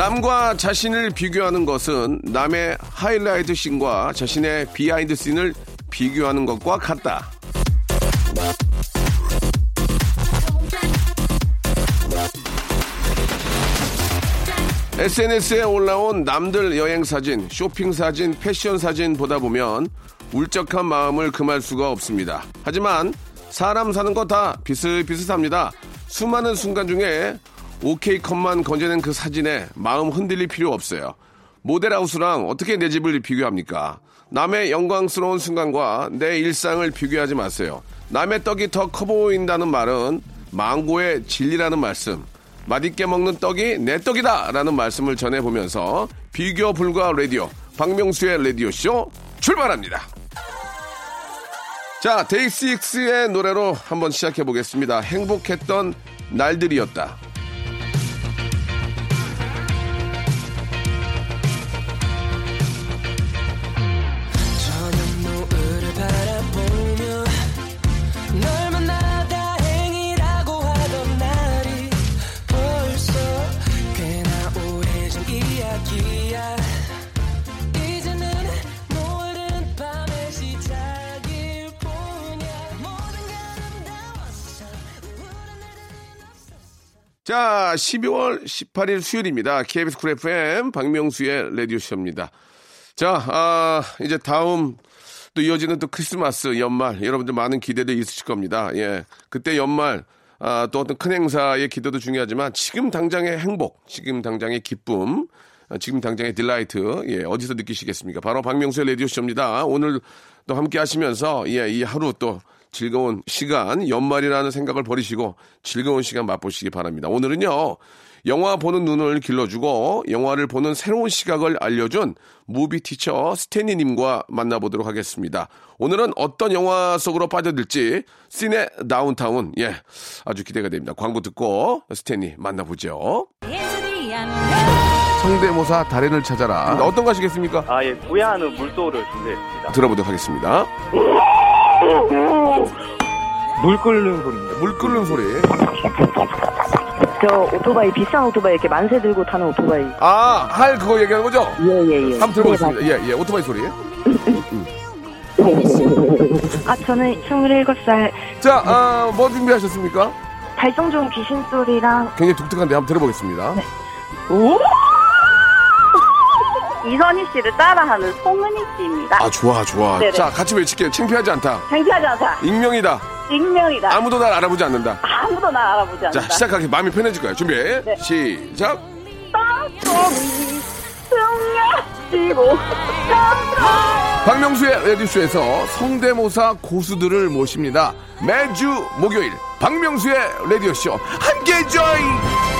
남과 자신을 비교하는 것은 남의 하이라이트 scene과 자신의 behind scene을 비교하는 것과 같다. SNS에 올라온 남들 여행 사진, 쇼핑 사진, 패션 사진 보다 보면 울적한 마음을 금할 수가 없습니다. 하지만 사람 사는 거 다 비슷비슷합니다. 수많은 순간 중에 오케이 컷만 건져낸 그 사진에 마음 흔들릴 필요 없어요. 모델하우스랑 어떻게 내 집을 비교합니까? 남의 영광스러운 순간과 내 일상을 비교하지 마세요. 남의 떡이 더 커 보인다는 말은 망고의 진리라는 말씀. 맛있게 먹는 떡이 내 떡이다! 라는 말씀을 전해보면서 비교 불가 라디오, 박명수의 라디오쇼 출발합니다. 자, 데이식스의 노래로 한번 시작해보겠습니다. 행복했던 날들이었다. 자, 12월 18일 수요일입니다. KBS 쿨 FM 박명수의 라디오쇼입니다. 자, 아, 이제 다음 또 이어지는 또 크리스마스 연말 여러분들 많은 기대도 있으실 겁니다. 예. 그때 연말 아, 또 어떤 큰 행사의 기대도 중요하지만 지금 당장의 행복, 지금 당장의 기쁨, 아, 지금 당장의 delight, 예, 어디서 느끼시겠습니까? 바로 박명수의 라디오쇼입니다. 오늘 또 함께 하시면서, 예, 이 하루 또 즐거운 시간, 연말이라는 생각을 버리시고 즐거운 시간 맛보시기 바랍니다. 오늘은요, 영화 보는 눈을 길러주고 영화를 보는 새로운 시각을 알려준 movie teacher 스탠리님과 만나보도록 하겠습니다. 오늘은 어떤 영화 속으로 빠져들지 시네 다운타운 예 아주 기대가 됩니다. 광고 듣고 스탠리 만나보죠. 성대모사 달인을 찾아라. 어떤 거 하시겠습니까? 아, 예, 부야하는 물소를 준비했습니다. 들어보도록 하겠습니다. 물 끓는 소리입니다. 물 끓는 소리. 저 오토바이 비싼 오토바이 이렇게 만세 들고 타는 오토바이. 아, 할 그거 얘기하는 거죠? 예 예 예. 한번 들어보겠습니다. 예, 예, 오토바이 소리. 아 저는 27살 자, 아, 뭐 준비하셨습니까? 발성 좋은 귀신 소리랑 굉장히 독특한데 한번 들어보겠습니다. 이선희 씨를 따라하는 송은희 씨입니다. 아, 좋아, 좋아. 네네. 자, 같이 외칠게요. 창피하지 않다. 창피하지 않다. 익명이다. 익명이다. 아무도 날 알아보지 않는다. 아무도 날 알아보지 않는다. 자, 시작하기 마음이 편해질 거야. 준비. 네. 시작. 박명수의 라디오쇼에서 성대모사 고수들을 모십니다. 매주 목요일 박명수의 라디오쇼 함께 join.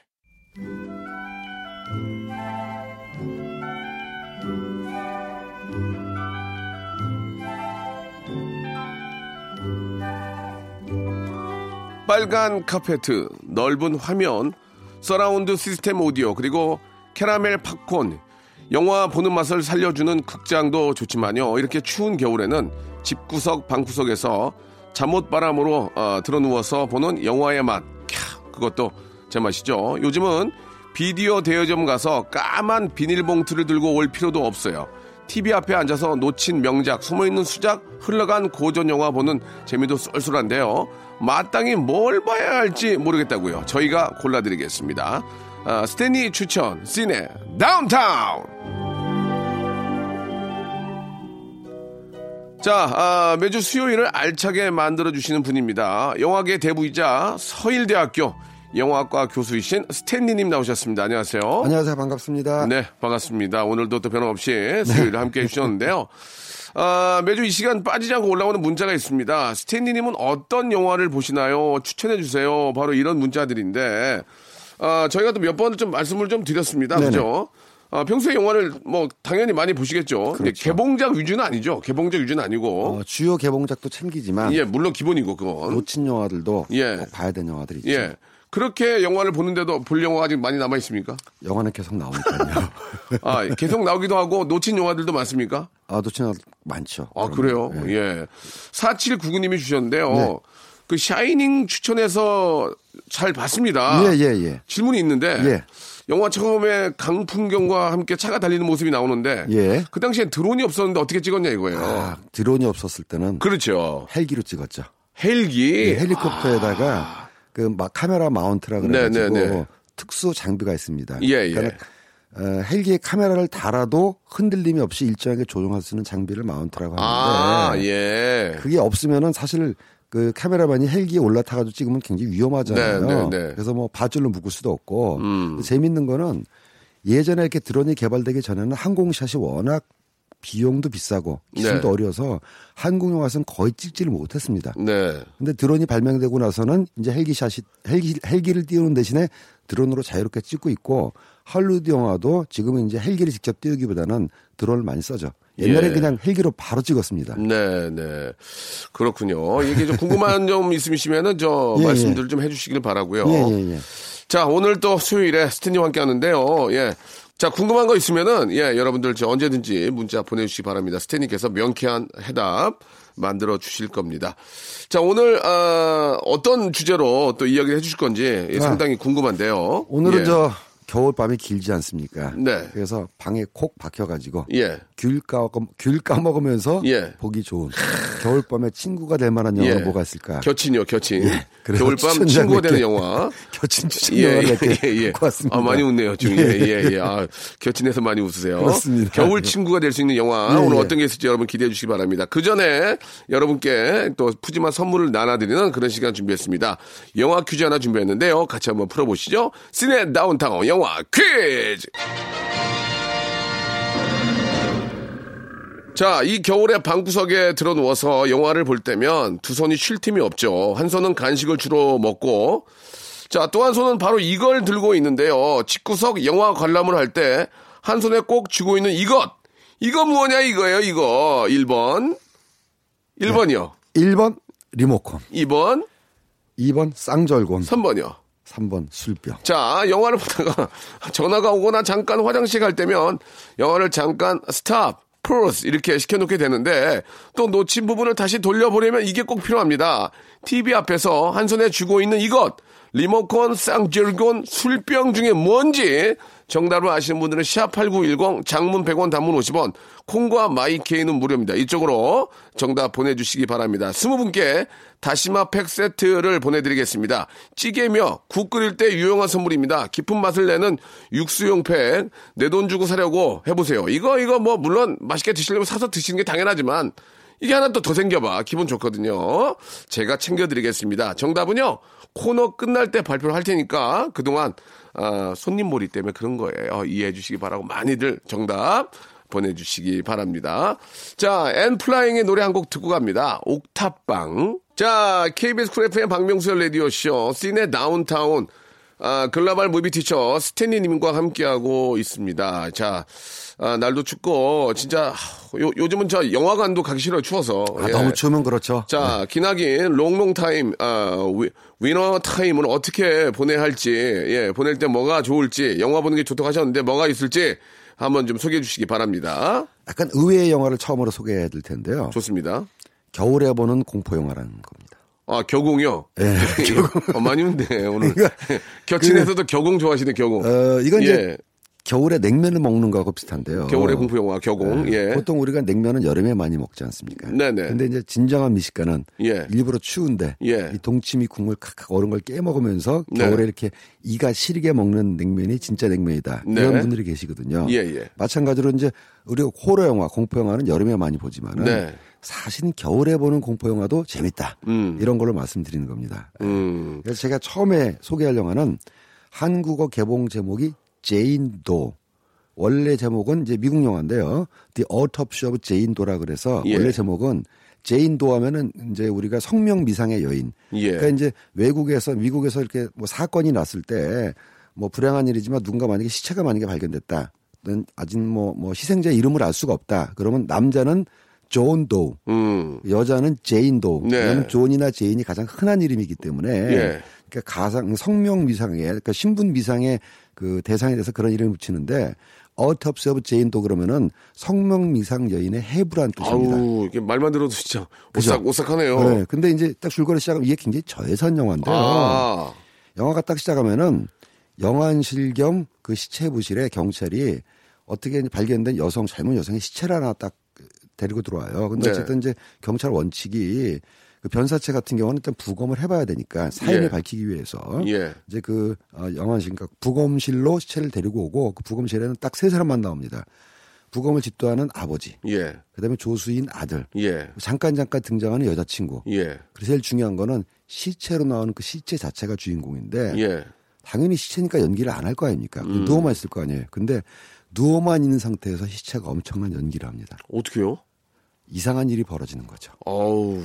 빨간 카페트, 넓은 화면, 서라운드 시스템 오디오, 그리고 캐러멜 팝콘, 영화 보는 맛을 살려주는 극장도 좋지만요. 이렇게 추운 겨울에는 집구석, 방구석에서 잠옷 바람으로 어, 들어 누워서 보는 영화의 맛. 캬, 그것도 제 맛이죠. 요즘은 비디오 대여점 가서 까만 비닐봉투를 들고 올 필요도 없어요. TV 앞에 앉아서 놓친 명작, 숨어있는 수작, 흘러간 고전 영화 보는 재미도 쏠쏠한데요. 마땅히 뭘 봐야 할지 모르겠다고요. 저희가 골라드리겠습니다. 아, 스탠리 추천, 시네, 다운타운! 자, 아, 매주 수요일을 알차게 만들어주시는 분입니다. 영화계 대부이자 서일대학교 영화과 교수이신 스탠리님 나오셨습니다. 안녕하세요. 안녕하세요. 반갑습니다. 네, 반갑습니다. 오늘도 또 변함없이 수요일 함께 해주셨는데요. 아, 매주 이 시간 빠지지 않고 올라오는 문자가 있습니다. 스탠리님은 어떤 영화를 보시나요? 추천해주세요. 바로 이런 문자들인데, 아, 저희가 또 몇번좀 말씀을 좀 드렸습니다. 네네. 그죠? 아, 평소에 영화를 뭐 당연히 많이 보시겠죠. 그렇죠. 개봉작 위주는 아니죠. 개봉작 위주는 아니고. 어, 주요 개봉작도 챙기지만 예, 물론 기본이고 그건. 놓친 영화들도 예. 꼭 봐야 되는 영화들이 있죠. 예. 그렇게 영화를 보는데도 볼 영화가 아직 많이 남아 있습니까? 영화는 계속 나오니까요. 아, 계속 나오기도 하고 놓친 영화들도 많습니까? 아, 놓친 영화 많죠. 아, 그러면. 그래요? 예. 예. 4799님이 주셨는데요. 네. 그 샤이닝 추천해서 잘 봤습니다. 예, 예, 예. 질문이 있는데 예. 영화 처음에 강풍경과 함께 차가 달리는 모습이 나오는데 예. 그 당시엔 드론이 없었는데 어떻게 찍었냐 이거예요. 아, 드론이 없었을 때는 그렇죠. 헬기로 찍었죠. 헬기. 예, 헬리콥터에다가 그 막 카메라 마운트라 네, 그래가지고 네, 네. 특수 장비가 있습니다. 예, 예. 그러니까 어, 헬기에 카메라를 달아도 흔들림이 없이 일정하게 조종할 수 있는 장비를 마운트라고 하는데 아, 예. 그게 없으면은 사실 그 카메라만이 헬기에 올라타가지고 찍으면 굉장히 위험하잖아요. 네, 네, 네. 그래서 뭐 바줄로 묶을 수도 없고 음. 재밌는 거는 예전에 이렇게 드론이 개발되기 전에는 항공샷이 워낙 비용도 비싸고 기술도 네. 어려워서 한국 영화에서는 거의 찍지를 못했습니다. 네. 근데 드론이 발명되고 나서는 이제 헬기샷이 헬기 헬기를 띄우는 대신에 드론으로 자유롭게 찍고 있고 할리우드 영화도 지금은 이제 헬기를 직접 띄우기보다는 드론을 많이 써죠. 옛날에 예. 그냥 헬기로 바로 찍었습니다. 네, 네. 그렇군요. 이게 좀 궁금한 점 있으시면은 저 예, 말씀들 좀 해주시길 바라고요. 예, 예, 예. 자, 오늘 또 수요일에 스탠디와 함께 하는데요. 예. 자, 궁금한 거 있으면은, 예, 여러분들 저 언제든지 문자 보내주시기 바랍니다. 스탠디께서 명쾌한 해답 만들어 주실 겁니다. 자, 오늘, 아, 어떤 주제로 또 이야기를 해 주실 건지 예, 아. 상당히 궁금한데요. 오늘은 예. 저 겨울밤이 길지 않습니까? 네. 그래서 방에 콕 박혀가지고 예. 귤 까, 귤 까먹으면서 예. 보기 좋은 겨울밤에 친구가 될 만한 영화가 예. 뭐가 있을까? 겨친이요, 겨친. 그래서 겨울밤 친구가 되는 영화. 겹친 추천 예, 예, 예, 예. 갖고 왔습니다. 아, 많이 웃네요, 지금. 예, 예, 예. 아, 곁친에서 많이 웃으세요. 그렇습니다. 겨울 친구가 될 수 있는 영화. 예, 오늘 예. 어떤 게 있을지 여러분 기대해 주시기 바랍니다. 그 전에 여러분께 또 푸짐한 선물을 나눠드리는 그런 시간 준비했습니다. 영화 퀴즈 하나 준비했는데요. 같이 한번 풀어보시죠. 시네 다운타운 영화 퀴즈! 자, 이 겨울에 방구석에 들어 누워서 영화를 볼 때면 두 손이 쉴 틈이 없죠. 한 손은 간식을 주로 먹고, 자, 또 한 손은 바로 이걸 들고 있는데요. 집구석 영화 관람을 할 때 한 손에 꼭 쥐고 있는 이것. 이거 뭐냐 이거예요, 이거. 1번. 1번이요. 1번 리모컨, 2번, 2번 쌍절곤, 3번이요. 3번 술병. 자, 영화를 보다가 전화가 오거나 잠깐 화장실 갈 때면 영화를 잠깐 stop, pause 이렇게 시켜놓게 되는데 또 놓친 부분을 다시 돌려보려면 이게 꼭 필요합니다. TV 앞에서 한 손에 쥐고 있는 이것 리모컨, 쌍절곤, 술병 중에 뭔지 정답을 아시는 분들은 샵8910 장문 100원 단문 50원 콩과 마이케이는 무료입니다. 이쪽으로 정답 보내주시기 바랍니다. 20분께 다시마 팩 세트를 보내드리겠습니다. 찌개며 국 끓일 때 유용한 선물입니다. 깊은 맛을 내는 육수용 팩 내 돈 주고 사려고 해보세요. 이거 이거 뭐 물론 맛있게 드시려면 사서 드시는 게 당연하지만 이게 하나 또 더 생겨봐. 기분 좋거든요. 제가 챙겨드리겠습니다. 정답은요. 코너 끝날 때 발표를 할 테니까 그동안 아, 손님 몰이 때문에 그런 거예요. 이해해 주시기 바라고 많이들 정답 보내주시기 바랍니다. 자, 엔플라잉의 노래 한 곡 듣고 갑니다. 옥탑방. 자, KBS 쿨 FM 박명수의 라디오쇼, 시네 다운타운, 아, 글로벌 movie teacher 스탠리님과 함께하고 있습니다. 자, 아, 날도 춥고, 진짜, 요, 요즘은 저 영화관도 가기 싫어요, 추워서. 아, 예. 너무 추우면 그렇죠. 자, 기나긴 long long time, 아, 위, winter time은 어떻게 보내야 할지, 예, 보낼 때 뭐가 좋을지, 영화 보는 게 좋다고 하셨는데 뭐가 있을지 한번 좀 소개해 주시기 바랍니다. 약간 의외의 영화를 처음으로 소개해 드릴 텐데요. 좋습니다. 겨울에 보는 공포 영화라는 겁니다. 아, 겨공이요? 예, 어, 많이 웃네, 오늘. 격친에서도 겨공 좋아하시네, 겨공. 어, 이건 이제 예. 겨울에 냉면을 먹는 거하고 비슷한데요. 겨울의 공포 영화 겨공. 네. 예. 보통 우리가 냉면은 여름에 많이 먹지 않습니까? 네네. 근데 이제 진정한 미식가는 예. 일부러 추운데 예. 이 동치미 국물 칵칵 얼은 걸 깨먹으면서 네. 겨울에 이렇게 이가 시리게 먹는 냉면이 진짜 냉면이다. 네. 이런 분들이 계시거든요. 예, 예. 마찬가지로 이제 우리가 호러 영화, 공포 영화는 여름에 많이 보지만은 네. 사실은 겨울에 보는 공포 영화도 재밌다. 음. 이런 걸로 말씀드리는 겁니다. 음. 그래서 제가 처음에 소개할 영화는 한국어 개봉 제목이 제인 도. 원래 제목은 이제 미국 영화인데요. The Autopsy of Jane Doe라 그래서 예. 원래 제목은 제인 도 하면은 이제 우리가 성명 미상의 여인. 예. 그러니까 이제 외국에서 미국에서 이렇게 뭐 사건이 났을 때 뭐 불행한 일이지만 누군가 만약에 시체가 만약에 발견됐다. 는 아직 뭐, 뭐 희생자 이름을 알 수가 없다. 그러면 남자는 존 도우, 음. 여자는 제인 도우. 네. 왜냐면 존이나 제인이 가장 흔한 이름이기 때문에 예. 그러니까 가상 성명 미상의 그러니까 신분 미상의 그 대상에 대해서 그런 이름을 붙이는데 Autopsy of Jane Doe 그러면은 성명 미상 여인의 해부란 뜻입니다. 아우, 이게 말만 들어도 진짜? 오싹 오싹하네요. 네. 근데 이제 딱 줄거리 시작하면 이게 굉장히 저예산 영화인데요. 아. 영화가 딱 시작하면은 영안실 겸 그 시체 부검실에 경찰이 어떻게 발견된 여성 젊은 여성의 시체를 하나 딱 데리고 들어와요. 근데 네. 어쨌든 이제 경찰 원칙이 그 변사체 같은 경우는 일단 부검을 해봐야 되니까 사인을 예. 밝히기 위해서 예. 이제 그 어, 영안실 그러니까 부검실로 시체를 데리고 오고 그 부검실에는 딱 세 사람만 나옵니다. 부검을 집도하는 아버지, 예. 그다음에 조수인 아들, 예. 잠깐 잠깐 등장하는 여자친구. 예. 그래서 제일 중요한 거는 시체로 나오는 그 시체 자체가 주인공인데 예. 당연히 시체니까 연기를 안 할 거 아닙니까? 음. 누워만 있을 거 아니에요. 근데 누워만 있는 상태에서 시체가 엄청난 연기를 합니다. 어떻게요? 이상한 일이 벌어지는 거죠. 아우.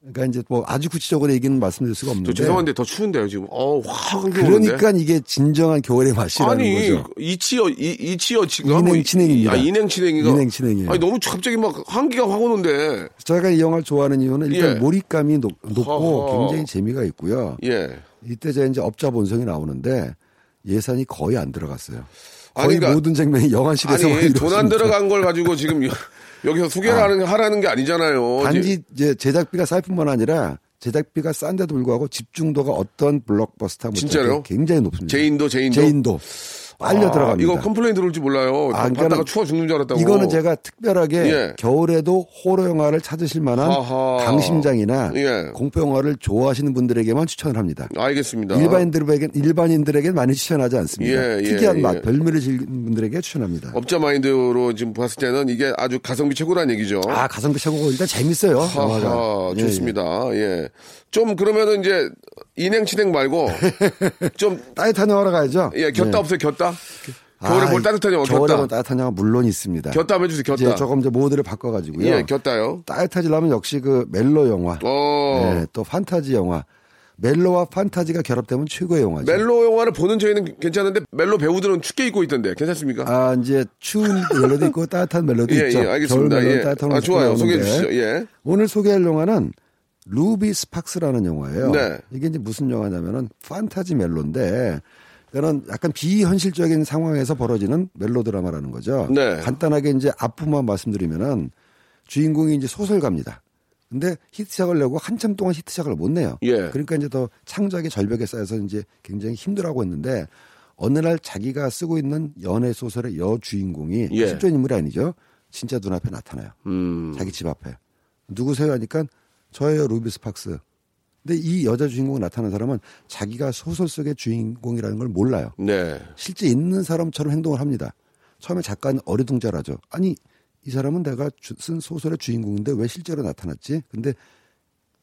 그러니까 이제 뭐 아주 구체적으로 얘기는 말씀드릴 수가 저 없는데 죄송한데 더 추운데요, 지금. 어우, 확 한기 오는데. 그러니까 이게 진정한 겨울의 맛이라는 아니, 거죠. 이치어, 이, 이치어치가. 인행 뭐, 친행입니다. 아, 인행친행이가. 인행친행이에요. 아니, 너무 갑자기 막 한기가 확 오는데. 제가 이 영화를 좋아하는 이유는 일단 예. 몰입감이 높, 고. 굉장히 재미가 있고요. 예. 이때 제가 이제 업자 본성이 나오는데 예산이 거의 안 들어갔어요. 거의 아니, 그러니까- 모든 장면이 영안실에서만 아니, 돈안 이루어집니다. 들어간 걸 가지고 지금 여- 여기서 소개를 아. 하는, 하라는 게 아니잖아요. 단지 이제 제작비가 쌀 뿐만 아니라 제작비가 싼데도 불구하고 집중도가 어떤 블록버스터 진짜요? 굉장히 높습니다. 제인도, 제인도. 제인도 빨려 아, 들어갑니다. 이거 complain 들어올지 몰라요. 아, 받다가 그러니까는 추워 죽는 줄 알았다고. 이거는 제가 특별하게 예. 겨울에도 호러 영화를 찾으실 만한 하하. 강심장이나 예. 공포 영화를 좋아하시는 분들에게만 추천을 합니다. 알겠습니다. 일반인들에게 일반인들에게 많이 추천하지 않습니다. 예, 예, 특이한 맛, 예. 별미를 즐기는 분들에게 추천합니다. 업자 마인드로 지금 봤을 때는 이게 아주 가성비 최고라는 얘기죠. 아 가성비 최고고 일단 재밌어요. 하하, 예, 좋습니다. 예. 좀 그러면은 이제 인행 진행 말고 좀 예. 따뜻한 영화로 가야죠. 예, 곁다 네. 없어요, 곁다? 겨울에 아, 볼 따뜻한 영화, 겨울에 곁다. 볼 따뜻한 영화 물론 있습니다. 곁다 한번 해주세요, 곁다. 이제 조금 이제 모드를 바꿔가지고요. 예, 곁다요. 따뜻해지려면 역시 그 멜로 영화, 어. 예, 또 판타지 영화. 멜로와 판타지가 결합되면 최고의 영화죠. 멜로 영화를 보는 저희는 괜찮은데 멜로 배우들은 춥게 입고 있던데 괜찮습니까? 아 이제 추운 멜로도 있고 따뜻한 멜로도 예, 있죠. 예, 알겠습니다. 겨울 멜로 예. 따뜻한 아, 좋아요. 소개해 주시죠. 예. 오늘 소개할 영화는 루비 스팍스라는 영화예요. 네. 이게 이제 무슨 영화냐면은 판타지 멜로인데 그는 약간 비현실적인 상황에서 벌어지는 멜로 드라마라는 거죠. 네. 간단하게 이제 앞부만 말씀드리면은 주인공이 이제 소설가입니다. 근데 히트작을 내고 한참 동안 히트작을 못 내요. 예. 그러니까 이제 더 창작의 절벽에 쌓여서 이제 굉장히 힘들어하고 있는데 어느 날 자기가 쓰고 있는 연애 소설의 여 주인공이 예. 실존 인물이 아니죠. 진짜 눈앞에 나타나요. 음. 자기 집 앞에. 누구세요 하니까 저예요 루비 스 팍스. 근데 이 여자 주인공이 나타난 사람은 자기가 소설 속의 주인공이라는 걸 몰라요. 네. 실제 있는 사람처럼 행동을 합니다. 처음에 작가는 어리둥절하죠. 아니 이 사람은 내가 주- 쓴 소설의 주인공인데 왜 실제로 나타났지? 근데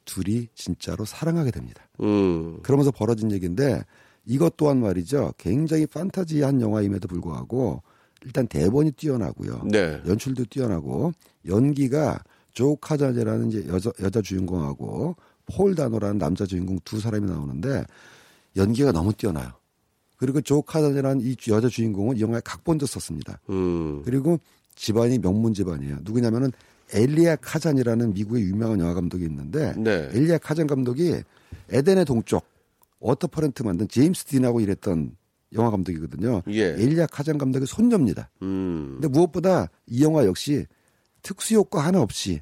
둘이 진짜로 사랑하게 됩니다. 음. 그러면서 벌어진 얘기인데 이것 또한 말이죠. 굉장히 판타지한 영화임에도 불구하고 일단 대본이 뛰어나고요. 네. 연출도 뛰어나고 연기가 조 카자제라는 이제 여자 여자 주인공하고 폴 다노라는 남자 주인공 두 사람이 나오는데 연기가 너무 뛰어나요. 그리고 조 카자제라는 이 주- 여자 주인공은 이 영화에 각본도 썼습니다. 음. 그리고 집안이 명문 집안이에요. 누구냐면은 엘리아 카잔이라는 미국의 유명한 영화 감독이 있는데 네. 엘리아 카잔 감독이 에덴의 동쪽 워터프론트 만든 제임스 딘하고 일했던 영화 감독이거든요. 예. 엘리아 카잔 감독의 손녀입니다. 음. 근데 무엇보다 이 영화 역시 특수 효과 하나 없이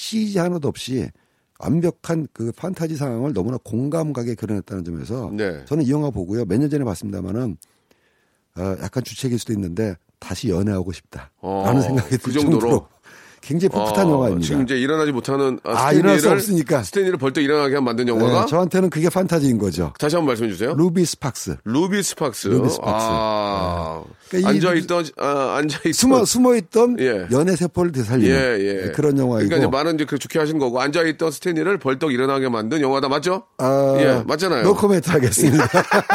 CG 하나도 없이 완벽한 그 판타지 상황을 너무나 공감 가게 그려냈다는 점에서 네. 저는 이 영화 보고요. 몇 년 전에 봤습니다만은 어, 약간 주책일 수도 있는데 다시 연애하고 싶다라는 어, 생각이 들 그 정도로? 정도로 굉장히 풋풋한 어, 영화입니다. 지금 이제 일어나지 못하는 아, 아, 일어날 수 없으니까. 스탠리를 벌떡 일어나게 만든 영화가 네, 저한테는 그게 판타지인 거죠. 다시 한번 말씀해 주세요. 루비 스팍스. 루비 스팍스. 루비 스팍스. 아, 그러니까 이 앉아 있던, 아, 앉아 있던. 숨어 숨어 있던 예. 연애 세포를 되살리는 예, 예. 그런 영화이고. 그러니까 이제 말은 이제 그 좋게 하신 거고, 앉아 있던 스탠리를 벌떡 일어나게 만든 영화다, 맞죠? 아, 예, 맞잖아요. 노 코멘트 하겠습니다.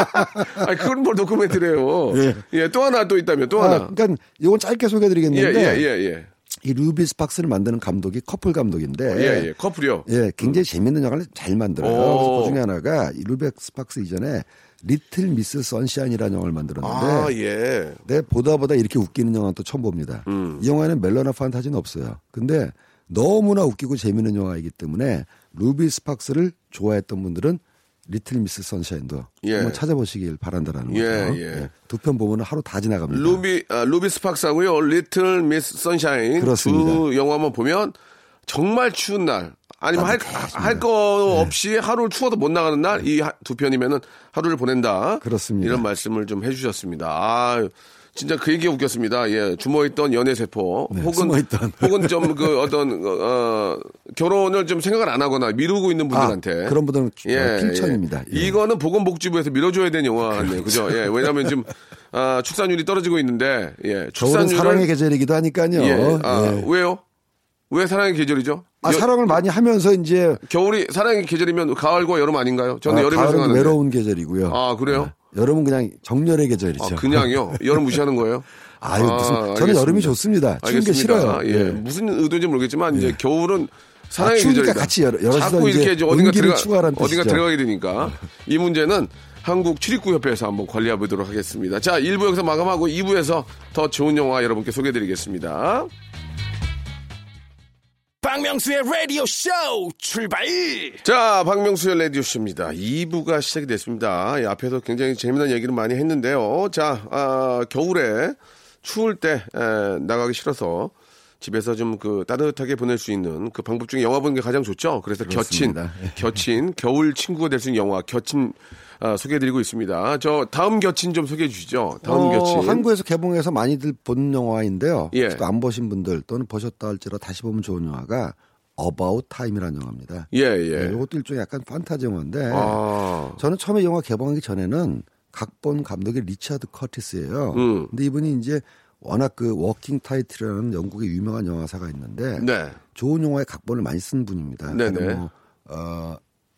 아니, 그건 뭘 도큐멘터리예요 예. 예. 또 하나 또 있다면, 또 아, 하나. 그러니까 이건 짧게 예, 소개해 드리겠는데 예, 예, 예. 이 루비 스팍스를 만드는 감독이 커플 감독인데 예, 예. 커플이요. 예, 굉장히 재밌는 영화를 잘 만들어요. 오. 그래서 그 중에 하나가 이 루비 스팍스 이전에 리틀 미스 선샤인이라는 영화를 만들었는데 아, 예. 내 보다 보다 이렇게 웃기는 영화 또 처음 봅니다. 음. 이 영화에는 멜로나 판타지는 없어요. 근데 너무나 웃기고 재밌는 영화이기 때문에 루비 스팍스를 좋아했던 분들은 리틀 미스 선샤인도 예. 한번 찾아보시길 바란다라는 예, 거죠. 예. 두 편 보면 하루 다 지나갑니다. 루비, 아, 루비 스팍스하고요. 리틀 미스 선샤인. 그렇습니다. 두 영화만 보면 정말 추운 날. 아니면 할, 할거 없이 하루를 추워도 못 나가는 날, 이 두 편이면은 하루를 보낸다. 그렇습니다. 이런 말씀을 좀 해주셨습니다. 아, 진짜 그 얘기 웃겼습니다. 예, 죽어있던 연애 세포. 혹은, 네, 숨어있던. 혹은 좀 그 어떤, 어, 결혼을 좀 생각을 안 하거나 미루고 있는 분들한테. 아, 그런 분들은 예, 필천입니다. 예. 예. 이거는 보건복지부에서 밀어줘야 되는 영화 같네요. 그죠? 예. 왜냐하면 지금 아, 출산율이 떨어지고 있는데, 예. 출산율을 사랑의 계절이기도 하니까요. 예. 아, 예. 왜요? 왜 사랑의 계절이죠? 아, 여- 사랑을 많이 하면서 이제 겨울이 사랑의 계절이면 가을과 여름 아닌가요? 저는 아, 여름을 생각하는데. 외로운 계절이고요. 아, 그래요? 여름은 그냥 정렬의 계절이죠. 아, 그냥요? 여름 무시하는 거예요? 아유, 무슨 저는 알겠습니다. 여름이 좋습니다. 추운 게. 싫어요. 예. 예. 무슨 의도인지 모르겠지만 이제 겨울은 사랑의 아, 추우니까 계절이다. 같이 여러- 여럿이서 자꾸 이렇게 이제 어딘가 들어가 어딘가. 들어가게 되니까 이 문제는 한국 출입구 협회에서 한번 관리해 보도록 하겠습니다. 자, 1부 여기서 마감하고 2부에서 더 좋은 영화 여러분께 소개해 드리겠습니다. 박명수의 라디오 쇼 출발 자, 박명수의 라디오 쇼입니다. 2부가 시작이 됐습니다. 이 앞에서 굉장히 재미난 얘기를 많이 했는데요. 자, 아, 겨울에 추울 때 에, 나가기 싫어서 집에서 좀 그 따뜻하게 보낼 수 있는 그 방법 중에 영화 보는 게 가장 좋죠. 그래서 그렇습니다. 곁친, 곁친, 겨울 친구가 될 수 있는 영화, 곁친 아, 소개해드리고 있습니다. 저 다음 곁친 좀 소개해 주시죠. 다음 어, 곁친. 한국에서 개봉해서 많이들 본 영화인데요. 예. 안 보신 분들 또는 보셨다 할지라 다시 보면 좋은 영화가 About Time이라는 영화입니다. 예, 예. 네, 이것도 일종의 약간 판타지 영화인데 아, 저는 처음에 영화 개봉하기 전에는 각본 감독이 리차드 커티스예요. 음. 근데 이분이 이제 워낙 그 워킹 타이틀이라는 영국의 유명한 영화사가 있는데 네. 좋은 영화의 각본을 많이 쓴 분입니다. 네네. 뭐, 어,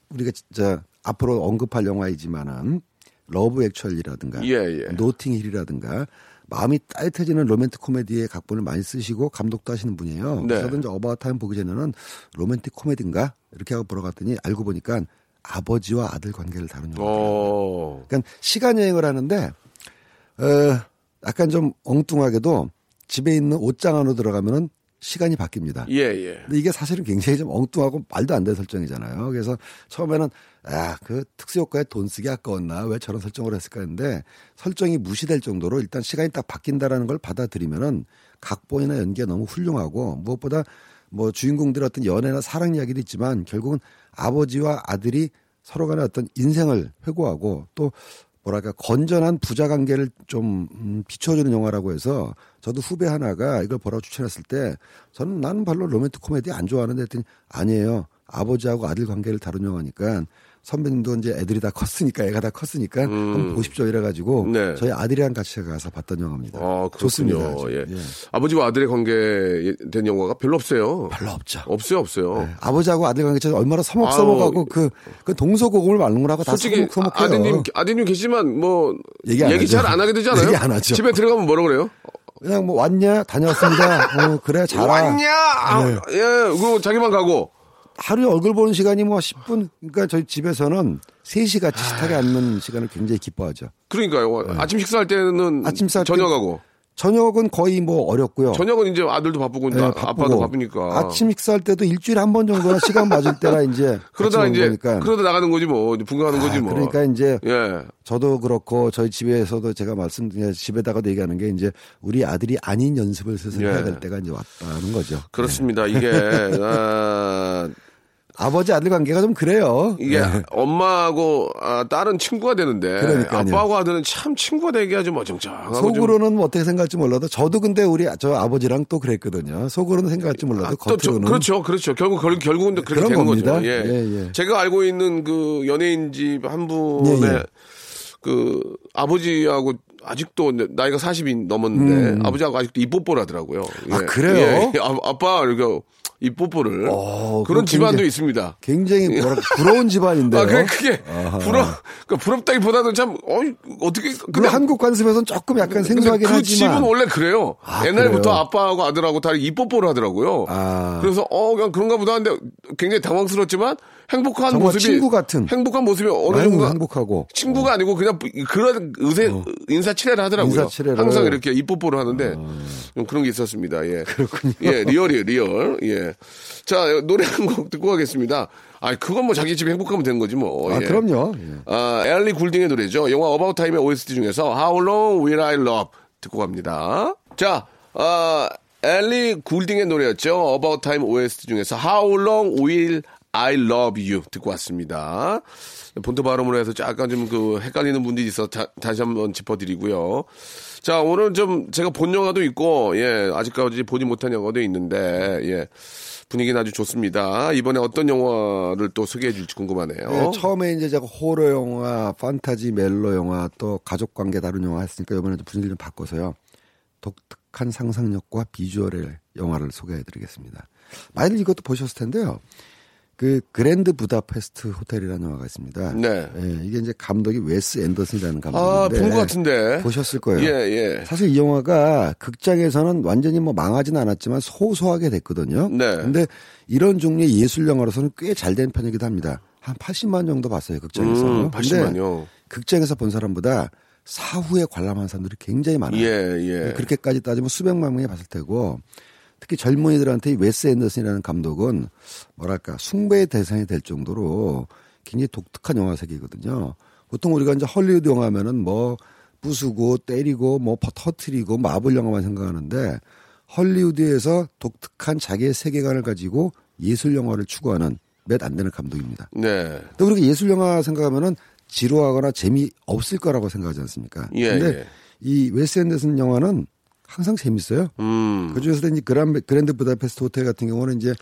우리가 진짜 앞으로 언급할 영화이지만은 러브 액츄얼리라든가 예, 예. 노팅 힐이라든가 마음이 따뜻해지는 로맨틱 코미디의 각본을 많이 쓰시고 감독도 하시는 분이에요. 네. 그래서 이제 어바웃 타임 보기 전에는 로맨틱 코미디인가 이렇게 하고 보러 갔더니 알고 보니까 아버지와 아들 관계를 다루는 영화. 어, 그러니까 시간 여행을 하는데 어, 약간 좀 엉뚱하게도 집에 있는 옷장 안으로 들어가면은 시간이 바뀝니다. 예, 예. 근데 이게 사실은 굉장히 좀 엉뚱하고 말도 안 되는 설정이잖아요. 그래서 처음에는 아, 그 특수 효과에 돈 쓰기 아까웠나? 왜 저런 설정을 했을까 했는데 설정이 무시될 정도로 일단 시간이 딱 바뀐다라는 걸 받아들이면은 각본이나 연기가 너무 훌륭하고 무엇보다 뭐 주인공들의 어떤 연애나 사랑 이야기도 있지만 결국은 아버지와 아들이 서로 간의 어떤 인생을 회고하고 또 뭐랄까 건전한 부자 관계를 좀 음, 비춰주는 영화라고 해서 저도 후배 하나가 이걸 보라고 추천했을 때 저는 나는 별로 로맨틱 코미디 안 좋아하는데 했더니 아니에요. 아버지하고 아들 관계를 다룬 영화니까 선배님도 이제 애들이 다 컸으니까 애가 다 컸으니까 한번 보십시오 이래가지고 네. 저희 아들이랑 같이 가서 봤던 영화입니다. 아. 좋습니다. 예. 예. 아버지와 아들의 관계 된 영화가 별로 없어요. 별로 없죠. 없어요, 없어요. 네. 아버지하고 아들 관계처럼 얼마나 서먹서먹하고 그, 그 동서고금을 말는 거라고 다 솔직히 서먹 서먹해요. 아드님 아드님 계시지만 뭐 얘기 안 얘기. 잘 안 하게 되지 않아요? 얘기 안 하죠. 집에 들어가면 뭐라 그래요? 그냥 뭐 왔냐 다녀왔습니다. 어, 그래 잘와. 왔냐? 아, 네. 예, 그리고 자기만 가고. 하루에 얼굴 보는 시간이 뭐 10분, 그러니까 저희 집에서는 3시 같이 아. 식탁에 앉는 시간을 굉장히 기뻐하죠. 그러니까요. 아침 식사할 때는 네. 아침 식사할 때- 저녁하고. 저녁은 거의 뭐 어렵고요. 저녁은 이제 아들도 바쁘고 네, 아빠도 바쁘고. 바쁘니까. 아침 식사할 때도 일주일에 한 번 정도는 시간 맞을 때라 이제 그러다 이제 거니까. 그러다 나가는 거지 뭐. 분가하는 거지 아, 뭐. 그러니까 이제 예. 저도 그렇고 저희 집에서도 제가 말씀드린 집에다가도 얘기하는 게 이제 우리 아들이 아닌 연습을 슬슬 예. 해야 될 때가 이제 왔다는 거죠. 그렇습니다. 이게 아, 아버지 아들 관계가 좀 그래요. 이게 네. 엄마하고 아, 딸은 친구가 되는데 그러니까요. 아빠하고 아들은 참 친구가 되기가 좀 어정쩡하고 좀 속으로는 뭐 어떻게 생각할지 몰라도 저도 근데 우리 저 아버지랑 또 그랬거든요. 속으로는 생각할지 몰라도 아, 또 저- 겉으로는 그렇죠, 그렇죠. 결국 결- 결국은 그렇게 그런 되는 겁니다. 거죠. 예. 예, 예. 제가 알고 있는 그 연예인 집 한 분의 예, 예. 그 아버지하고 아직도 나이가 40이 넘었는데 아버지하고 아직도 입뽀뽀를 하더라고요. 음. 아, 그래요? 예. 아, 아빠 이렇게 입뽀뽀를 어, 그런 집안도 굉장히- 있습니다. 굉장히 뭐라 부러 운 집안인데요. 아, 그게, 그게 부러, 그러니까 부럽다기보다는 참, 어이, 어떻게, 물론 근데 한국 관습에서는 조금 약간 생소하긴 그 하지만 집은 원래 그래요. 아, 옛날부터 그래요? 아빠하고 아들하고 다 입뽀뽀를 하더라고요. 아. 그래서 어 그냥 그런가 보다 하는데 굉장히 당황스럽지만 행복한 모습이 친구 같은. 행복한 모습이 어느 정도 행복하고 친구가 아니고 그냥 그런 의세 인사치레를 하더라고요. 인사치레를. 어. 항상 이렇게 입뽀뽀를 하는데 좀 그런 게 있었습니다. 예. 그렇군요. 예, 리얼이에요, 리얼. 예. 자, 노래 한 곡 듣고 가겠습니다. 아, 그건 뭐 자기 집에 행복하면 되는 거지 뭐. 아 예. 그럼요. 예. 아, 엘리 굴딩의 노래죠. 영화 어바웃 타임의 OST 중에서 How Long Will I Love 듣고 갑니다. 자, 아, 엘리 굴딩의 노래였죠. About Time OST 중에서 How Long Will I Love You 듣고 왔습니다. 본토 발음으로 해서 약간 좀 그 헷갈리는 분들이 있어 다, 다시 한번 짚어드리고요. 자, 오늘 좀 제가 본 영화도 있고, 예, 아직까지 보지 못한 영화도 있는데, 예, 분위기는 아주 좋습니다. 이번에 어떤 영화를 또 소개해 줄지 궁금하네요. 네, 처음에 이제 제가 호러 영화, 판타지 멜로 영화, 또 가족 관계 다룬 영화 했으니까 이번에 좀 분위기를 좀 바꿔서요. 독특한 상상력과 비주얼의 영화를 소개해 드리겠습니다. 많이들 이것도 보셨을 텐데요. 그 그랜드 부다페스트 호텔이라는 영화가 있습니다. 네. 예, 이게 이제 감독이 웨스 앤더슨이라는 아, 감독인데 본것 같은데. 보셨을 거예요. 예, 예. 사실 이 영화가 극장에서는 완전히 뭐 망하진 않았지만 소소하게 됐거든요. 네. 근데 이런 종류의 예술 영화로서는 꽤 잘 된 편이기도 합니다. 한 80만 정도 봤어요, 극장에서. 음, 근데 80만요. 극장에서 본 사람보다 사후에 관람한 사람들이 굉장히 많아요. 예, 예. 그렇게까지 따지면 수백만 명이 봤을 테고 특히 젊은이들한테 이 웨스 앤더슨이라는 감독은 뭐랄까 숭배의 대상이 될 정도로 굉장히 독특한 영화색이거든요. 보통 우리가 이제 헐리우드 영화면은 뭐 부수고 때리고 뭐 터트리고 마블 영화만 생각하는데 헐리우드에서 독특한 자기의 세계관을 가지고 예술 영화를 추구하는 몇 안 되는 감독입니다. 네. 또 우리가 예술 영화 생각하면은 지루하거나 재미 없을 거라고 생각하지 않습니까? 예, 근데 예. 이 웨스 앤더슨 영화는 항상 재밌어요. 음. 그 중에서도 이제 그란, 그랜드 부다페스트 호텔 같은 경우는 이제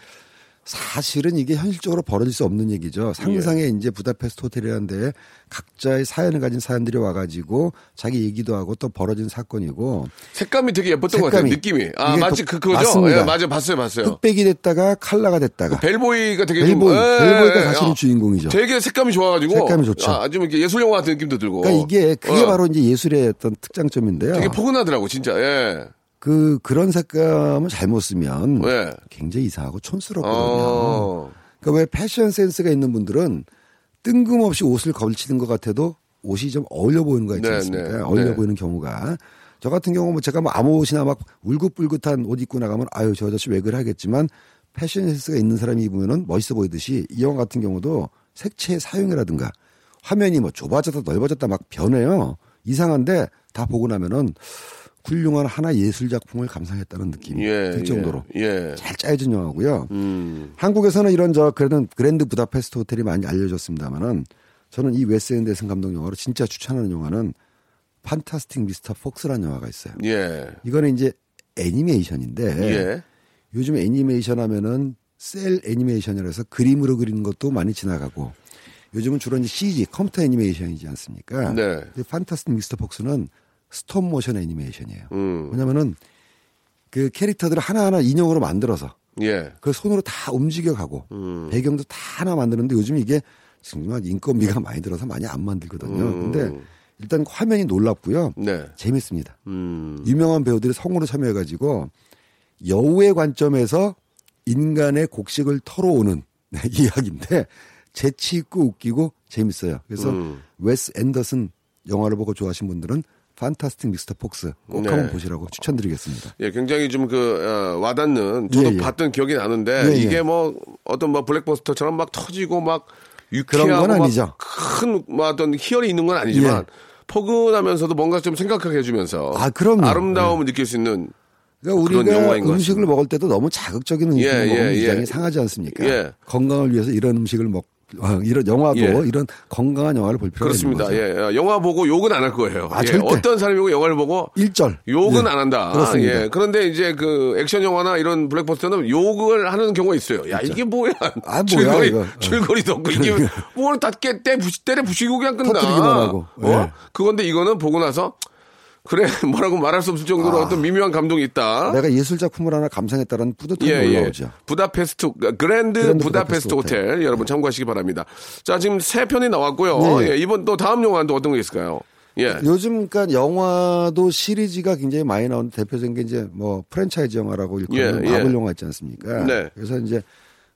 사실은 이게 현실적으로 벌어질 수 없는 얘기죠. 상상의 예. 이제 부다페스트 호텔이라는 데 각자의 사연을 가진 사람들이 와가지고 자기 얘기도 하고 또 벌어진 사건이고 색감이 되게 예뻤던 것 같아요. 색감이. 느낌이. 아, 마치 독- 그, 그거죠? 맞습니다. 예, 맞아요. 봤어요, 봤어요. 흑백이 됐다가 칼라가 됐다가 벨보이가 되게 벨보이, 좀, 예, 벨보이가 예, 사실은 아, 주인공이죠. 되게 색감이 좋아가지고. 색감이 좋죠. 아, 좀 이렇게 예술 영화 같은 느낌도 들고. 그러니까 이게 그게 어, 바로 이제 예술의 어떤 특장점인데요. 되게 포근하더라고, 진짜. 예. 그 그런 색감을 잘못 쓰면 왜? 굉장히 이상하고 촌스럽거든요. 어. 그러니까 왜 패션 센스가 있는 분들은 뜬금없이 옷을 걸치는 것 같아도 옷이 좀 어울려 보이는 거 있지 네, 않습니까? 네, 어울려 네. 보이는 경우가. 저 같은 경우 뭐 제가 뭐 아무 옷이나 막 울긋불긋한 옷 입고 나가면 아유 저 아저씨 왜 그래 하겠지만 패션 센스가 있는 사람이 입으면은 멋있어 보이듯이 이 영화 같은 경우도 색채의 사용이라든가 화면이 뭐 좁아졌다 넓어졌다 막 변해요. 이상한데 다 보고 나면은 훌륭한 하나 예술 작품을 감상했다는 느낌이 예. 들 정도로 예. 예. 잘 짜여진 영화고요. 음. 한국에서는 이런 저 그래도 그랜드 부다페스트 호텔이 많이 알려졌습니다만은 저는 이 웨스 앤더슨 감독 영화로 진짜 추천하는 영화는 판타스틱 미스터 폭스라는 영화가 있어요. 예. 이거는 이제 애니메이션인데 예. 요즘 애니메이션 하면은 셀 애니메이션이라 해서 그림으로 그리는 것도 많이 지나가고 요즘은 주로 이제 CG 컴퓨터 애니메이션이지 않습니까? 네. 근데 판타스틱 미스터 폭스는 스톱 모션 애니메이션이에요. 음. 왜냐면은 그 캐릭터들을 하나하나 인형으로 만들어서 예. 그 손으로 다 움직여가고 음. 배경도 다 하나 만드는데 요즘 이게 정말 인건비가 많이 들어서 많이 안 만들거든요. 음. 근데 일단 화면이 놀랍고요. 네. 재밌습니다. 음. 유명한 배우들이 성우로 참여해가지고 여우의 관점에서 인간의 곡식을 털어오는 이야기인데 재치 있고 웃기고 재밌어요. 그래서 음. 웨스 앤더슨 영화를 보고 좋아하신 분들은 판타스틱 미스터 폭스 꼭 네. 한번 보시라고 추천드리겠습니다. 예, 굉장히 좀 그, 어, 와닿는, 저도 예, 예. 봤던 기억이 나는데, 예, 예. 이게 뭐, 어떤 뭐 블랙버스터처럼 막 터지고 막, 유쾌하고 건막 아니죠. 큰, 뭐 어떤 희열이 있는 건 아니지만, 예. 포근하면서도 뭔가 좀 생각하게 해주면서, 아, 그럼요. 아름다움을 느낄 수 있는 그러니까 우리가 음식을 먹을 때도 너무 자극적인 음식을 예, 먹으면 예, 위장이 예. 상하지 않습니까? 예. 건강을 위해서 이런 음식을 먹, 아, 이런 영화도 예. 이런 건강한 영화를 볼 필요가 그렇습니다. 있는 거죠. 예, 예. 영화 보고 욕은 안 할 거예요. 아, 예. 어떤 사람이 보고 영화를 보고 일절 욕은 예. 안 한다. 그렇습니다. 예. 그런데 이제 그 액션 영화나 이런 블록버스터는 욕을 하는 경우가 있어요. 야, 이게 뭐야. 아, 뭐야, 줄거리, 이거. 어. 줄거리도 없고, 이게 뭘다 깨, 때, 부시, 때려 부시고 그냥 끝나. 터뜨리기만 하고. 어? 예. 그건데 이거는 보고 나서, 그래, 뭐라고 말할 수 없을 정도로 아. 어떤 미묘한 감동이 있다. 내가 예술 작품을 하나 감상했다는 뿌듯함이 올라오죠. 부다페스트 그랜드, 그랜드 부다페스트 부다페스트 호텔. 여러분 참고하시기 바랍니다. 자 지금 세 편이 나왔고요. 네. 예, 이번 또 다음 영화는 또 어떤 게 있을까요? 예. 요즘 그러니까 영화도 시리즈가 굉장히 많이 나오는 대표적인 게 이제 뭐 프랜차이즈 영화라고 일컬는 예, 예. 마블 영화 있지 않습니까? 네. 그래서 이제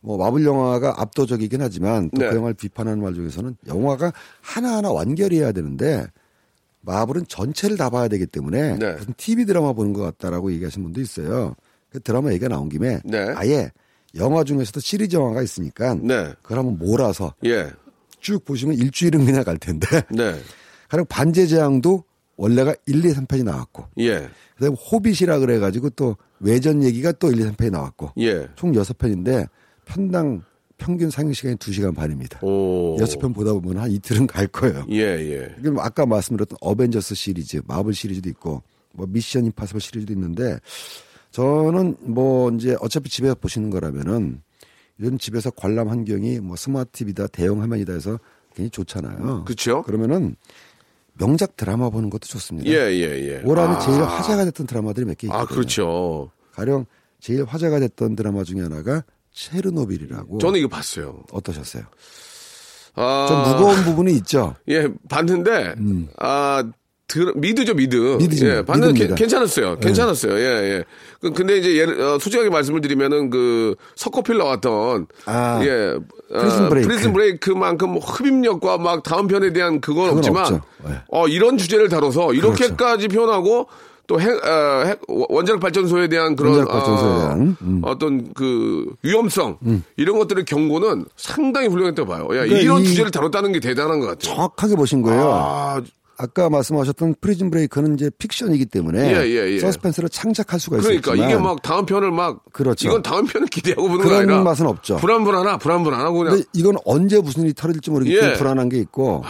뭐 마블 영화가 압도적이긴 하지만 또그 네. 영화를 비판하는 말 중에서는 영화가 하나하나 완결해야 되는데 마블은 전체를 다 봐야 되기 때문에 네. 무슨 TV 드라마 보는 것 같다라고 얘기하시는 분도 있어요. 그 드라마 얘기가 나온 김에 네. 아예 영화 중에서도 시리즈 영화가 있으니까 네. 그걸 한번 몰아서 예. 쭉 보시면 일주일은 그냥 갈 텐데 네. 그리고 반제재앙도 원래가 1, 2, 3편이 나왔고 예. 그다음에 호빗이라 그래가지고 또 외전 얘기가 또 1, 2, 3편이 나왔고 예. 총 6편인데 편당 평균 상영 시간이 2시간 반입니다. 오. 여섯 편 보다 보면 한 이틀은 갈 거예요. 예, 예. 그럼 아까 말씀드렸던 어벤져스 시리즈, 마블 시리즈도 있고 뭐 미션 임파서블 시리즈도 있는데 저는 뭐 이제 어차피 집에서 보시는 거라면은 이런 집에서 관람 환경이 뭐 스마트 TV다 대형 화면이다 해서 굉장히 좋잖아요. 그쵸? 그러면은 명작 드라마 보는 것도 좋습니다. 예, 예, 예. 올 한해 아. 제일 화제가 됐던 드라마들이 몇 개 있거든요. 아, 그렇죠. 가령 제일 화제가 됐던 드라마 중에 하나가 체르노빌이라고. 저는 이거 봤어요. 어떠셨어요? 아. 좀 무거운 부분이 있죠. 예, 봤는데, 아, 드, 미드죠, 미드. 미드죠. 예, 봤는데 미드입니다. 괜찮았어요. 괜찮았어요. 예, 예. 그- 근데 이제 예를, 어, 솔직하게 말씀을 드리면은 그, 석호필 나왔던, 아, 예. 프리즌 브레이크. 프리즌 브레이크만큼 뭐 흡입력과 막 다음 편에 대한 그건 그건 없지만. 예. 어, 이런 주제를 다뤄서 이렇게까지 표현하고, 또 핵, 어, 핵, 원자력 발전소에 대한 그런 원자력 발전소에 어, 대한, 음. 어떤 그 위험성 이런 것들의 경고는 상당히 훌륭했다고 봐요. 야, 그러니까 이런 이- 주제를 다뤘다는 게 대단한 것 같아요. 정확하게 보신 거예요. 아, 아까 말씀하셨던 프리즌 브레이크는 이제 픽션이기 때문에 예, 예, 예. 서스펜스를 창작할 수가 그러니까 있었지만 이게 막 다음 편을 막 그렇죠. 이건 다음 편을 기대하고 보는 거 아니라 맛은 없죠. 불안불안하 불안불안하고 그냥 이건 언제 무슨 일이 터질지 모르기 때문에 예. 불안한 게 있고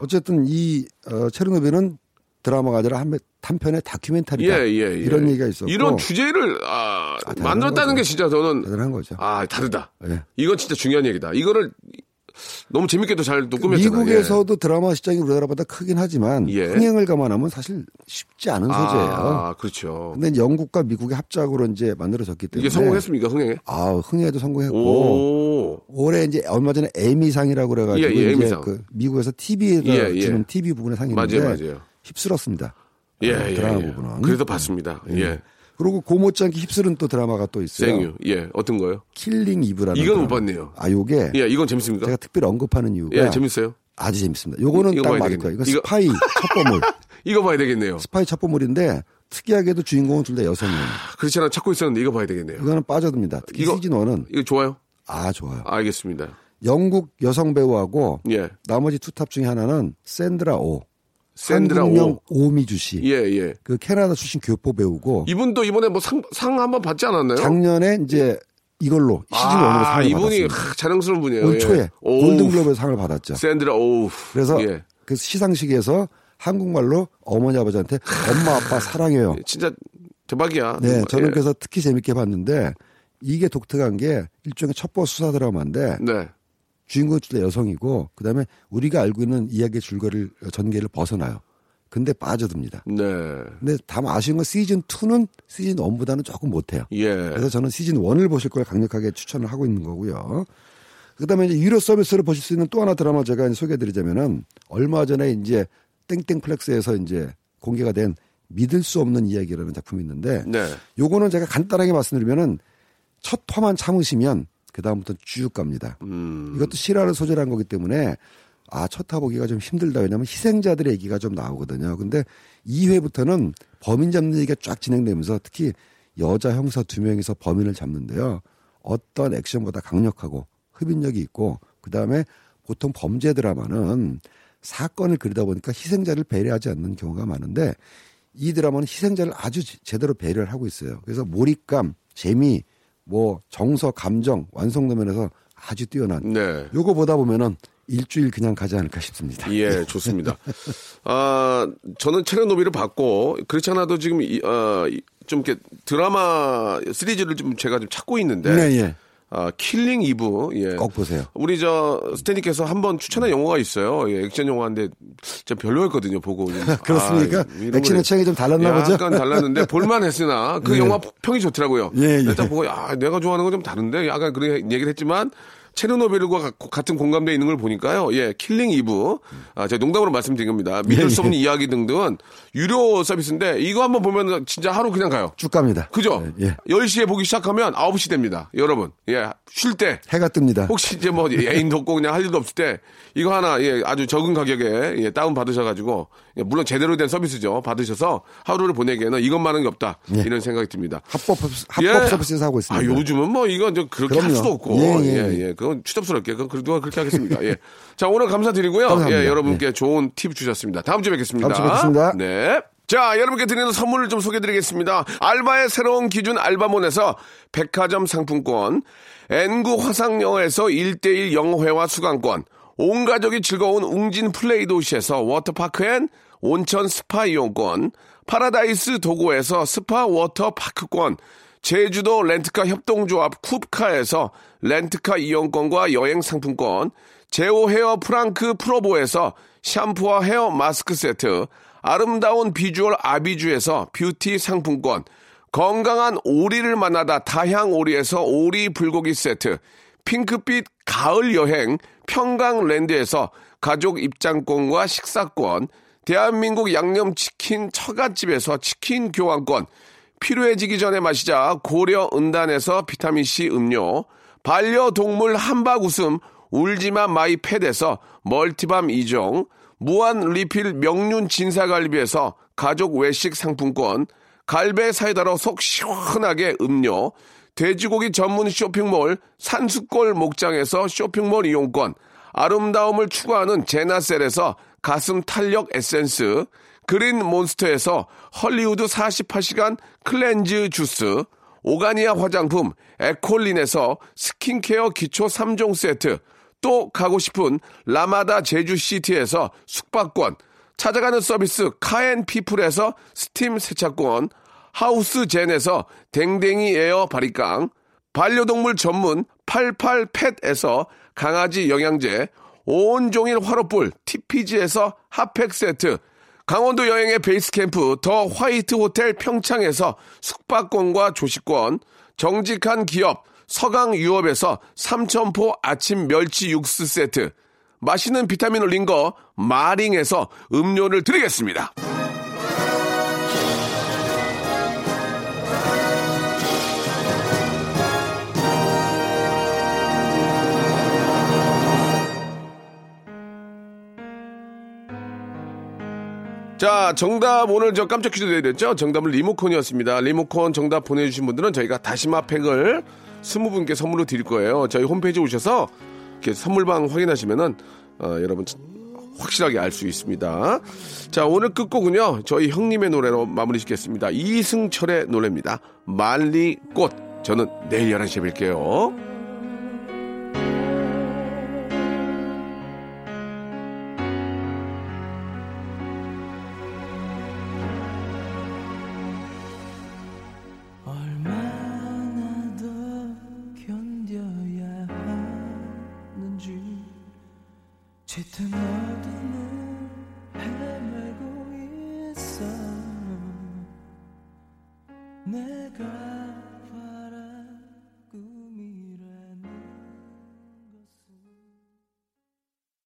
어쨌든 이 어, 체르노빌은 드라마가 아니라 한, 한 편의 다큐멘터리다 예, 예, 예. 이런 얘기가 있었고 이런 주제를 아, 아, 만들었다는 거죠. 게 진짜 저는 대단한 거죠. 아 다르다. 예. 이건 진짜 중요한 얘기다. 이거를 너무 재밌게도 잘또 꾸몄잖아요. 미국에서도 드라마 시장이 우리나라보다 크긴 하지만 예. 흥행을 감안하면 사실 쉽지 않은 예. 소재예요. 아, 그렇죠. 근데 영국과 미국의 합작으로 이제 만들어졌기 때문에 이게 성공했습니까? 흥행에? 아, 흥행에도 성공했고 오. 올해 이제 얼마 전에 에미상이라고 그래가지고 예, 예, 이제 에미상. 그 미국에서 TV에서 예, 예. 주는 TV 부분의 상인데 맞아요, 맞아요. 휩쓸었습니다. 예, 어, 예, 드라마 예. 부분은. 그래서 봤습니다. 예. 그리고 그 못지않게 휩쓸은 또 드라마가 또 있어요. 생유. 예. 어떤 거요? 킬링 이브라는 이건 못. 봤네요. 아, 요게 예, 이건 재밌습니까? 제가 특별히 언급하는 이유가 예, 재밌어요. 아주 재밌습니다. 요거는 딱 맞을 되겠네. 거예요. 이거 이거- 스파이 첩보물. 이거 봐야 되겠네요. 스파이 첩보물인데 특이하게도 주인공은 둘 다 여성이에요. 그렇지 않아 찾고 있었는데 이거 봐야 되겠네요. 이거는 빠져듭니다. 특히 이거- 시즌 1은 이거 좋아요? 아 좋아요. 알겠습니다. 영국 여성 배우하고 예. 나머지 투탑 중에 하나는 샌드라 오. 샌드라 오. 오미주 씨. 예, 예. 그 캐나다 출신 교포 배우고 이분도 이번에 뭐 상, 상 한번 받지 않았나요? 작년에 이제 이걸로 시즌 원으로 아, 상을 이분이 받았습니다. 하, 자랑스러운 분이에요. 올 예. 초에 오우. 골든글로브에서 상을 받았죠. 샌드라 오우. 그래서 예. 그 시상식에서 한국말로 어머니 아버지한테 엄마 아빠 사랑해요. 진짜 대박이야. 네, 저는 예. 그래서 특히 재밌게 봤는데 이게 독특한 게 일종의 첩보 수사 드라마인데 네. 주인공은 둘 다 여성이고 그다음에 우리가 알고 있는 이야기의 줄거리를 전개를 벗어나요. 근데 빠져듭니다. 네. 근데 다만 아쉬운 건 시즌 2는 시즌 1보다는 조금 못해요. 예. 그래서 저는 시즌 1을 보실 걸 강력하게 추천을 하고 있는 거고요. 그다음에 이제 유료 서비스를 보실 수 있는 또 하나 드라마 제가 소개해드리자면은 얼마 전에 이제 땡땡 플렉스에서 이제 공개가 된 믿을 수 없는 이야기라는 작품이 있는데 네. 요거는 제가 간단하게 말씀드리면은 첫 화만 참으시면 그 다음부터 쭉 갑니다. 음. 이것도 실화를 소재로 한 거기 때문에 아, 첫화 보기가 좀 힘들다. 왜냐하면 희생자들의 얘기가 좀 나오거든요. 근데 2회부터는 범인 잡는 얘기가 쫙 진행되면서 특히 여자 형사 두 명이서 범인을 잡는데요. 어떤 액션보다 강력하고 흡인력이 있고 그 다음에 보통 범죄 드라마는 사건을 그리다 보니까 희생자를 배려하지 않는 경우가 많은데 이 드라마는 희생자를 아주 제- 제대로 배려를 하고 있어요. 그래서 몰입감, 재미, 뭐 정서, 감정 완성도 면에서 아주 뛰어난. 네. 요거 보다 보면은 일주일 그냥 가지 않을까 싶습니다. 예, 좋습니다. 아, 저는 체르노빌을 봤고, 그렇지 않아도 지금, 이, 어, 이- 좀 이렇게 드라마 시리즈를 좀 제가 좀 찾고 있는데, 네, 예. 아, 킬링 이브, 예. 꼭 보세요. 우리 저 스탠디께서 한번 추천한 영화가 있어요. 예, 액션 영화인데 좀 별로였거든요. 보고 그렇습니까? 아, 액션의 거를 취향이 좀 달랐나 보죠? 약간 달랐는데 볼만 했으나 그 예. 영화 평이 좋더라고요. 예, 예. 일단 보고 야 내가 좋아하는 건 좀 다른데 약간 그런 얘기를 했지만 체르노빌과 가- 같은 공감대 있는 걸 보니까요. 예, 킬링 이브. 아, 제가 농담으로 말씀드린 겁니다. 믿을 수 예, 예. 없는 이야기 등등은 유료 서비스인데 이거 한번 보면 진짜 하루 그냥 가요. 쭉 갑니다. 그죠? 예, 예. 10시에 보기 시작하면 9시 됩니다. 여러분. 예, 쉴 때. 해가 뜹니다. 혹시 이제 뭐 애인도 없고 그냥 할 일도 없을 때 이거 하나 예 아주 적은 가격에 예, 다운 받으셔가지고 예, 물론 제대로 된 서비스죠 받으셔서 하루를 보내기에는 이것만한 게 없다 예. 이런 생각이 듭니다. 합법 합법 서비스에서 하고 있습니다. 아 요즘은 뭐 이건 좀 그렇게 할 그럼요. 수도 없고 예, 예, 예, 예, 그건 추접스럽게 그건 그래도 그렇게 하겠습니다. 예. 자 오늘 감사드리고요. 감사합니다. 예, 여러분께 좋은 팁 주셨습니다. 다음 주에 뵙겠습니다. 다음 주에 뵙겠습니다. 네. 자, 여러분께 드리는 선물을 좀 소개드리겠습니다. 알바의 새로운 기준 알바몬에서 백화점 상품권, N구 화상영어에서 1대1 영어회화 수강권, 온 가족이 즐거운 웅진 플레이 도시에서 워터파크 and 온천 스파 이용권, 파라다이스 도고에서 스파 워터파크권, 제주도 렌트카 협동조합 쿱카에서 렌트카 이용권과 여행 상품권, 제오 헤어 프랑크 프로보에서 샴푸와 헤어 마스크 세트, 아름다운 비주얼 아비주에서 뷰티 상품권, 건강한 오리를 만나다 다향 오리에서 오리 불고기 세트, 핑크빛 가을 여행 평강랜드에서 가족 입장권과 식사권, 대한민국 양념치킨 처갓집에서 치킨 교환권, 필요해지기 전에 마시자 고려 은단에서 비타민C 음료, 반려동물 함박 웃음 울지마 마이 팻에서 multi balm 2종, 무한 리필 명륜 진사갈비에서 가족 외식 상품권, 갈배 사이다로 속 시원하게 음료, 돼지고기 전문 쇼핑몰 산수골 목장에서 쇼핑몰 이용권, 아름다움을 추구하는 제나셀에서 가슴 탄력 에센스, 그린 몬스터에서 헐리우드 48시간 cleanse 주스, 오가니아 화장품 에콜린에서 스킨케어 기초 3종 세트, 또 가고 싶은 라마다 제주시티에서 숙박권, 찾아가는 서비스 카앤피플에서 스팀 세차권, 하우스젠에서 댕댕이 에어 바리깡, 반려동물 전문 88팻에서 강아지 영양제, 온종일 화로불 TPG에서 핫팩 세트, 강원도 여행의 베이스 캠프 더 화이트 호텔 평창에서 숙박권과 조식권, 정직한 기업 서강 유업에서 삼천포 아침 멸치 육수 세트, 맛있는 비타민 올린 거 마링에서 음료를 드리겠습니다. 자, 정답 오늘 저 깜짝 퀴즈 내드렸죠? 정답은 리모컨이었습니다. 리모컨 정답 보내주신 분들은 저희가 다시마 팩을 20분께 선물로 드릴 거예요. 저희 홈페이지 오셔서 이렇게 선물방 확인하시면은, 어, 여러분 확실하게 알 수 있습니다. 자, 오늘 끝곡은요, 저희 형님의 노래로 마무리 짓겠습니다. 이승철의 노래입니다. 말리꽃. 저는 내일 11시에 뵐게요.